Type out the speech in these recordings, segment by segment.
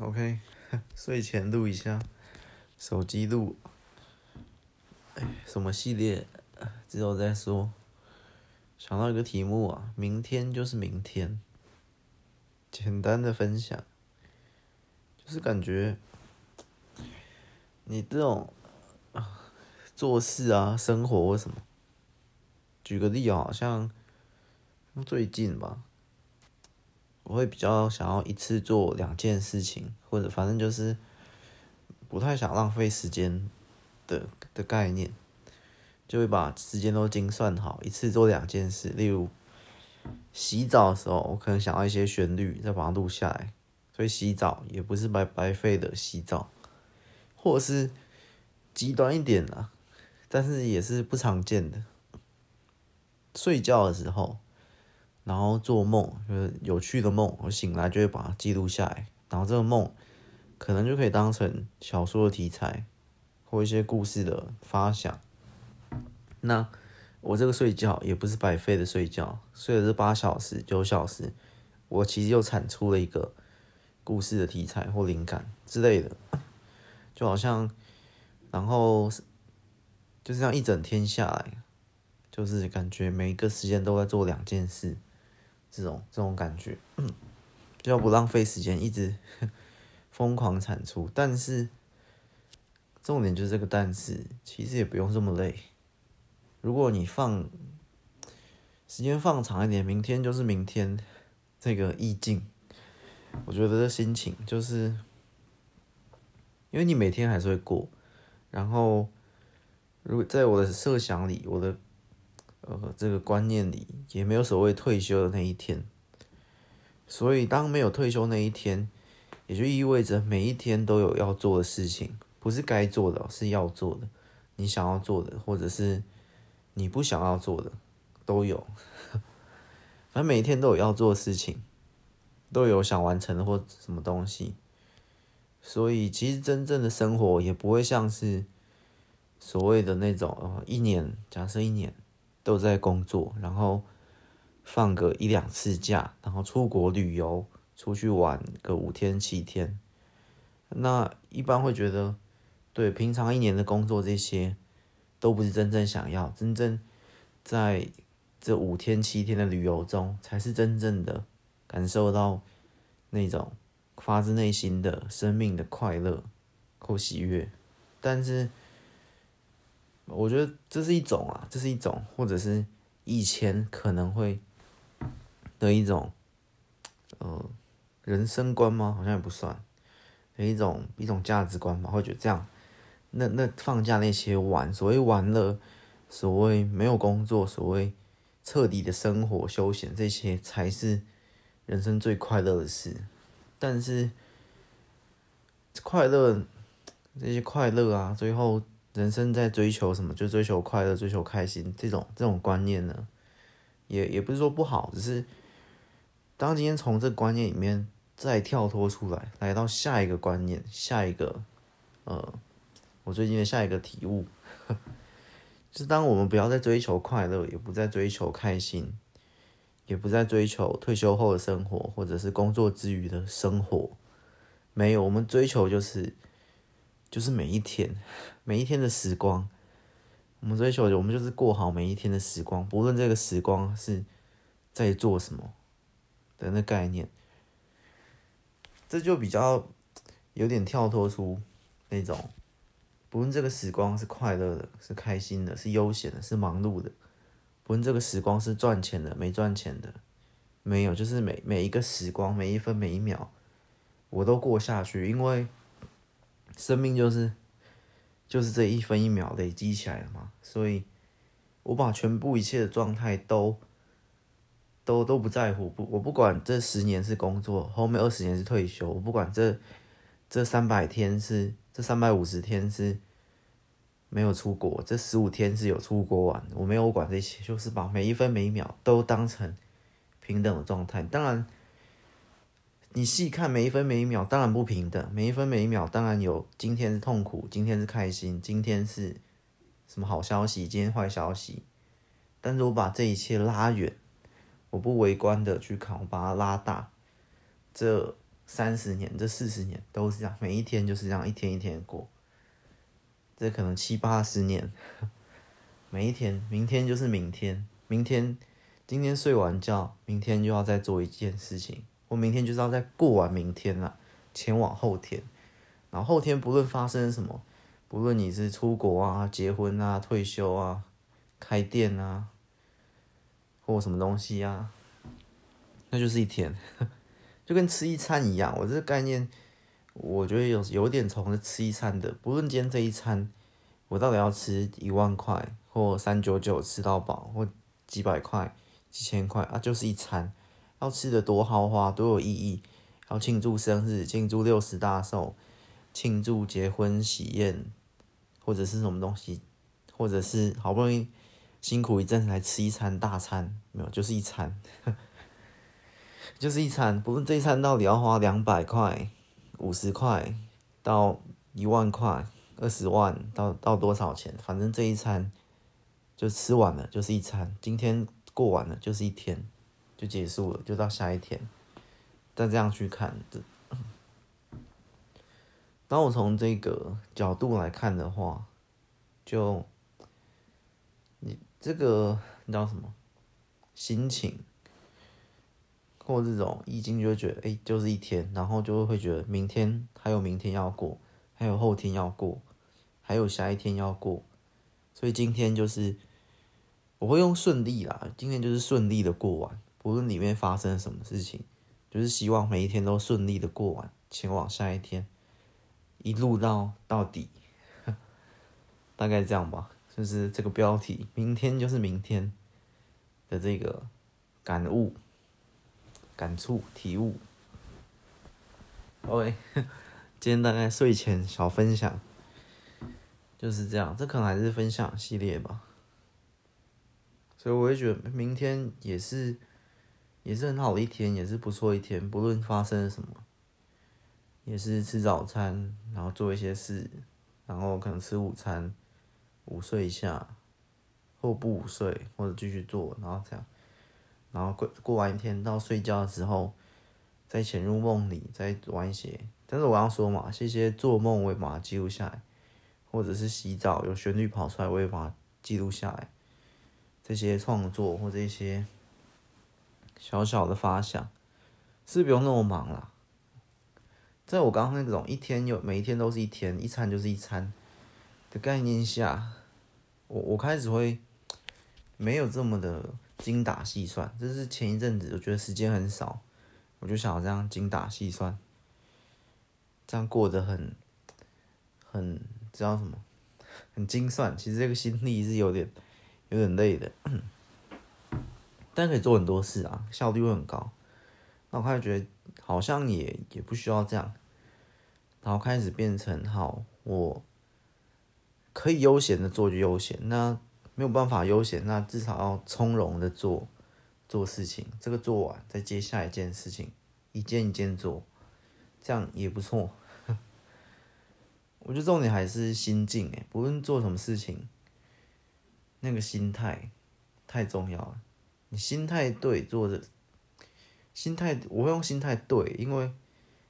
OK，睡前录一下，手机录。哎，什么系列？之后再说。想到一个题目啊，明天就是明天。简单的分享，就是感觉你这种做事啊、生活或什么，举个例啊，像最近吧。我会比较想要一次做两件事情，或者反正就是不太想浪费时间的的概念，就会把时间都精算好，一次做两件事。例如洗澡的时候，我可能想要一些旋律，再把它录下来，所以洗澡也不是白白费的洗澡，或者是极端一点啦，但是也是不常见的，睡觉的时候。然后做梦，就是有趣的梦，我醒来就会把它记录下来。然后这个梦可能就可以当成小说的题材，或一些故事的发想。那我这个睡觉也不是白费的睡觉，睡了这八小时、九小时，我其实又产出了一个故事的题材或灵感之类的。就好像，然后就这样一整天下来，就是感觉每一个时间都在做两件事。这种这种感觉，就要不浪费时间，一直 疯狂产出。但是重点就是这个，但是其实也不用这么累。如果你放时间放长一点，明天就是明天。这个意境，我觉得这心情就是，因为你每天还是会过。然后，如果在我的设想里，我的。呃，这个观念里也没有所谓退休的那一天，所以当没有退休那一天，也就意味着每一天都有要做的事情，不是该做的，是要做的，你想要做的，或者是你不想要做的，都有。反正每一天都有要做的事情，都有想完成的或什么东西，所以其实真正的生活也不会像是所谓的那种呃，一年，假设一年。都在工作，然后放个一两次假，然后出国旅游，出去玩个五天七天。那一般会觉得，对，平常一年的工作这些都不是真正想要，真正在这五天七天的旅游中，才是真正的感受到那种发自内心的生命的快乐或喜悦。但是。我觉得这是一种啊，这是一种，或者是以前可能会的一种，呃，人生观吗？好像也不算，有一种一种价值观吧，会觉得这样，那那放假那些玩，所谓玩乐，所谓没有工作，所谓彻底的生活休闲，这些才是人生最快乐的事。但是快乐，这些快乐啊，最后。人生在追求什么？就追求快乐，追求开心。这种这种观念呢，也也不是说不好，只是当今天从这个观念里面再跳脱出来，来到下一个观念，下一个呃，我最近的下一个体悟，就是当我们不要再追求快乐，也不再追求开心，也不再追求退休后的生活，或者是工作之余的生活，没有，我们追求就是。就是每一天，每一天的时光，我们追求的，我们就是过好每一天的时光，不论这个时光是在做什么的那概念，这就比较有点跳脱出那种，不论这个时光是快乐的，是开心的，是悠闲的，是忙碌的，不论这个时光是赚钱的，没赚钱的，没有，就是每每一个时光，每一分每一秒，我都过下去，因为。生命就是，就是这一分一秒累积起来的嘛，所以，我把全部一切的状态都，都都不在乎，不，我不管这十年是工作，后面二十年是退休，我不管这，这三百天是，这三百五十天是，没有出国，这十五天是有出国玩，我没有管这些，就是把每一分每一秒都当成平等的状态，当然。你细看每一分每一秒，当然不平等。每一分每一秒，当然有今天是痛苦，今天是开心，今天是什么好消息，今天坏消息。但是我把这一切拉远，我不围观的去看，我把它拉大，这三十年、这四十年都是这样，每一天就是这样，一天一天过。这可能七八十年，每一天，明天就是明天，明天今天睡完觉，明天就要再做一件事情，我明天就是要再过完明天了，前往后天，然后后天不论发生什么，不论你是出国啊、结婚啊、退休啊、开店啊，或什么东西啊，那就是一天，就跟吃一餐一样，我这个概念。我觉得有有点从是吃一餐的，不论今天这一餐，我到底要吃一万块或三九九吃到饱，或几百块、几千块啊，就是一餐，要吃的多豪华、多有意义，要庆祝生日、庆祝六十大寿、庆祝结婚喜宴，或者是什么东西，或者是好不容易辛苦一阵来吃一餐大餐，没有，就是一餐，就是一餐，不论这一餐到底要花两百块。五十块到一万块，二十万到到多少钱？反正这一餐就吃完了，就是一餐。今天过完了，就是一天，就结束了，就到下一天。再这样去看，当我从这个角度来看的话，就你这个你知道什么心情？或这种易经就会觉得，哎、就是一天，然后就会觉得明天还有明天要过，还有后天要过，还有下一天要过，所以今天就是我会用顺利啦，今天就是顺利的过完，不论里面发生什么事情，就是希望每一天都顺利的过完，前往下一天，一路到到底，大概这样吧，就是这个标题，明天就是明天的这个感悟。感触体悟，OK，今天大概睡前小分享。就是这样，这可能还是分享系列吧，所以我会觉得明天也是也是很好的一天，也是不错一天，不论发生了什么，也是吃早餐，然后做一些事，然后可能吃午餐，午睡一下，或不午睡，或者继续做，然后这样。然后过过完一天到睡觉的时候，再潜入梦里，再玩一些。但是我要说嘛，这些做梦我也把它记录下来，或者是洗澡有旋律跑出来，我也把它记录下来。这些创作或者一些小小的发想，是不用那么忙啦。在我刚刚那种一天有每一天都是一天，一餐就是一餐的概念下，我我开始会没有这么的。精打细算，这是前一阵子我觉得时间很少，我就想要这样精打细算，这样过得很很知道什么，很精算。其实这个心力是有点有点累的，但可以做很多事啊，效率会很高。那我开始觉得好像也也不需要这样，然后开始变成好，我可以悠闲的做就悠闲，那。没有办法悠闲，那至少要从容的做做事情。这个做完，再接下一件事情，一件一件做，这样也不错。我觉得重点还是心境，哎，不论做什么事情，那个心态太重要了。你心态对，做的心态，我会用心态对，因为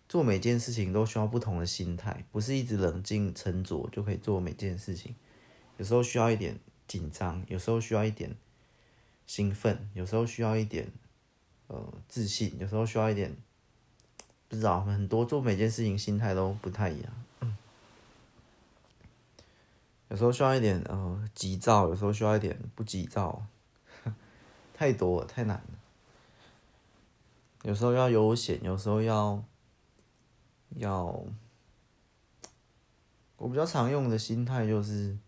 做每件事情都需要不同的心态，不是一直冷静沉着就可以做每件事情，有时候需要一点。紧张，有时候需要一点兴奋，有时候需要一点呃自信，有时候需要一点不知道，很多做每件事情心态都不太一样。有时候需要一点呃急躁，有时候需要一点不急躁，太多了，太难了。有时候要悠闲，有时候要要，我比较常用的心态就是。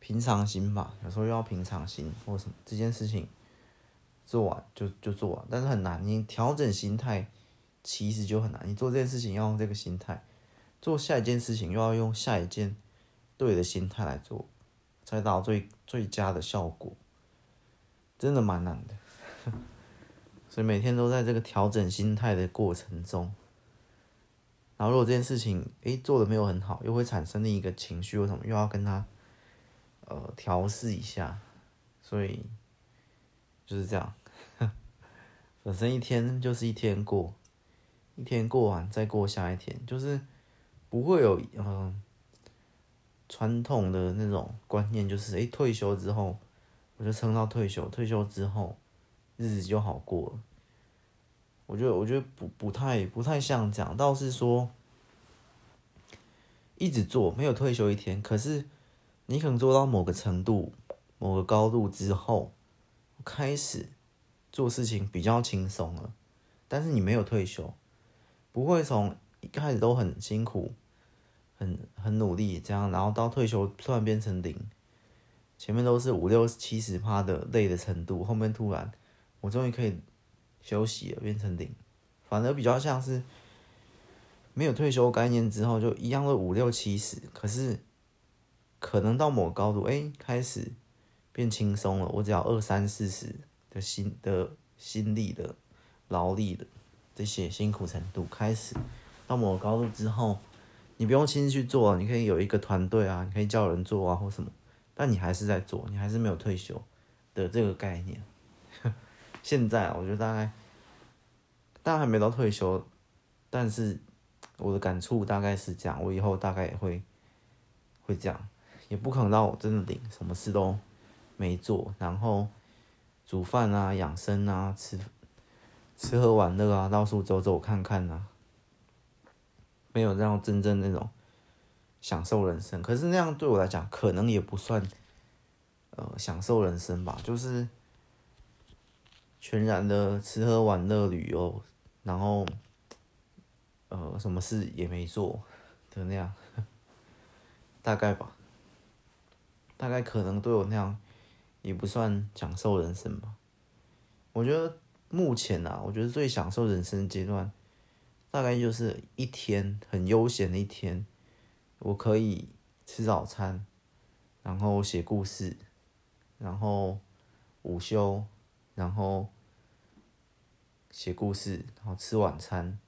平常心吧，有时候要平常心，或什么这件事情做完就就做完，但是很难。你调整心态其实就很难。你做这件事情要用这个心态，做下一件事情又要用下一件对的心态来做，才达到最最佳的效果，真的蛮难的。所以每天都在这个调整心态的过程中。然后如果这件事情诶做的没有很好，又会产生另一个情绪，为什么又要跟他？呃，调试一下，所以就是这样。本身一天就是一天过，一天过完再过下一天，就是不会有嗯传统的那种观念，就是诶、退休之后我就撑到退休，退休之后日子就好过了。我觉得我觉得不不太不太像这样，倒是说一直做没有退休一天，可是你可能做到某个程度、某个高度之后，开始做事情比较轻松了，但是你没有退休。不会从一开始都很辛苦，很很努力这样，然后到退休突然变成零，前面都是五六七十趴的累的程度，后面突然我终于可以休息了，变成零，反而比较像是没有退休概念之后就一样的五六七十，可是可能到某个高度，哎，开始变轻松了，我只要二三四十的心的心力的劳力的。这些辛苦程度开始到某个高度之后，你不用亲自去做，你可以有一个团队啊，你可以叫人做啊或什么，但你还是在做，你还是没有退休的这个概念。现在我觉得大概，当然还没到退休，但是我的感触大概是这样，我以后大概也会会这样，也不可能到我真的领什么事都没做，然后煮饭啊、养生啊、吃。吃喝玩乐啊，到处走走看看啊，没有让真正那种享受人生。可是那样对我来讲，可能也不算呃享受人生吧，就是全然的吃喝玩乐旅游，然后呃什么事也没做的那样，大概吧，大概可能对我那样也不算享受人生吧，我觉得。目前啊，我觉得最享受人生的阶段，大概就是一天很悠闲的一天，我可以吃早餐，然后写故事，然后午休，然后写故事，然后吃晚餐，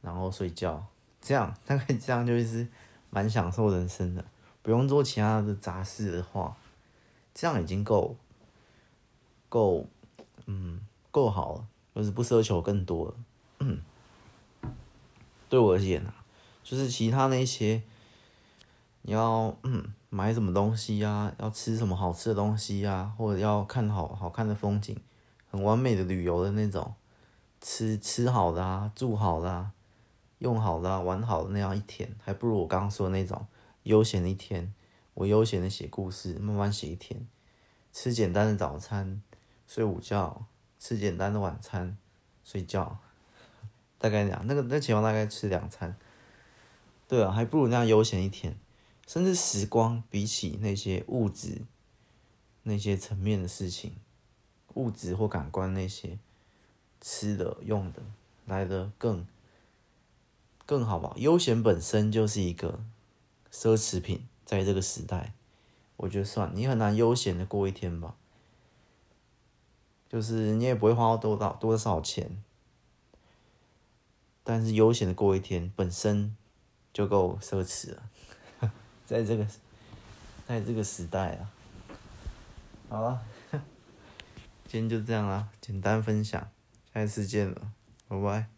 然后睡觉，这样 大概这样就是蛮享受人生的，不用做其他的杂事的话，这样已经够够，嗯。够好了，就是不奢求更多了。对我而言啊，就是其他那些，你要嗯买什么东西呀、啊，要吃什么好吃的东西呀、啊，或者要看好好看的风景，很完美的旅游的那种，吃吃好的啊，住好的啊，用好的啊，玩好的那样一天，还不如我刚刚说的那种悠闲的一天。我悠闲的写故事，慢慢写一天，吃简单的早餐，睡午觉。吃简单的晚餐，睡觉，大概那样。那个那情况大概吃两餐，对啊，还不如那样悠闲一天。甚至时光比起那些物质、那些层面的事情，物质或感官那些吃的用的来的更更好吧。悠闲本身就是一个奢侈品，在这个时代，我觉得算你很难悠闲的过一天吧。就是你也不会花多少多少钱，但是悠闲的过一天本身就够奢侈了，在这个在这个时代啊，好了，今天就这样啦，简单分享，下次见了，拜拜。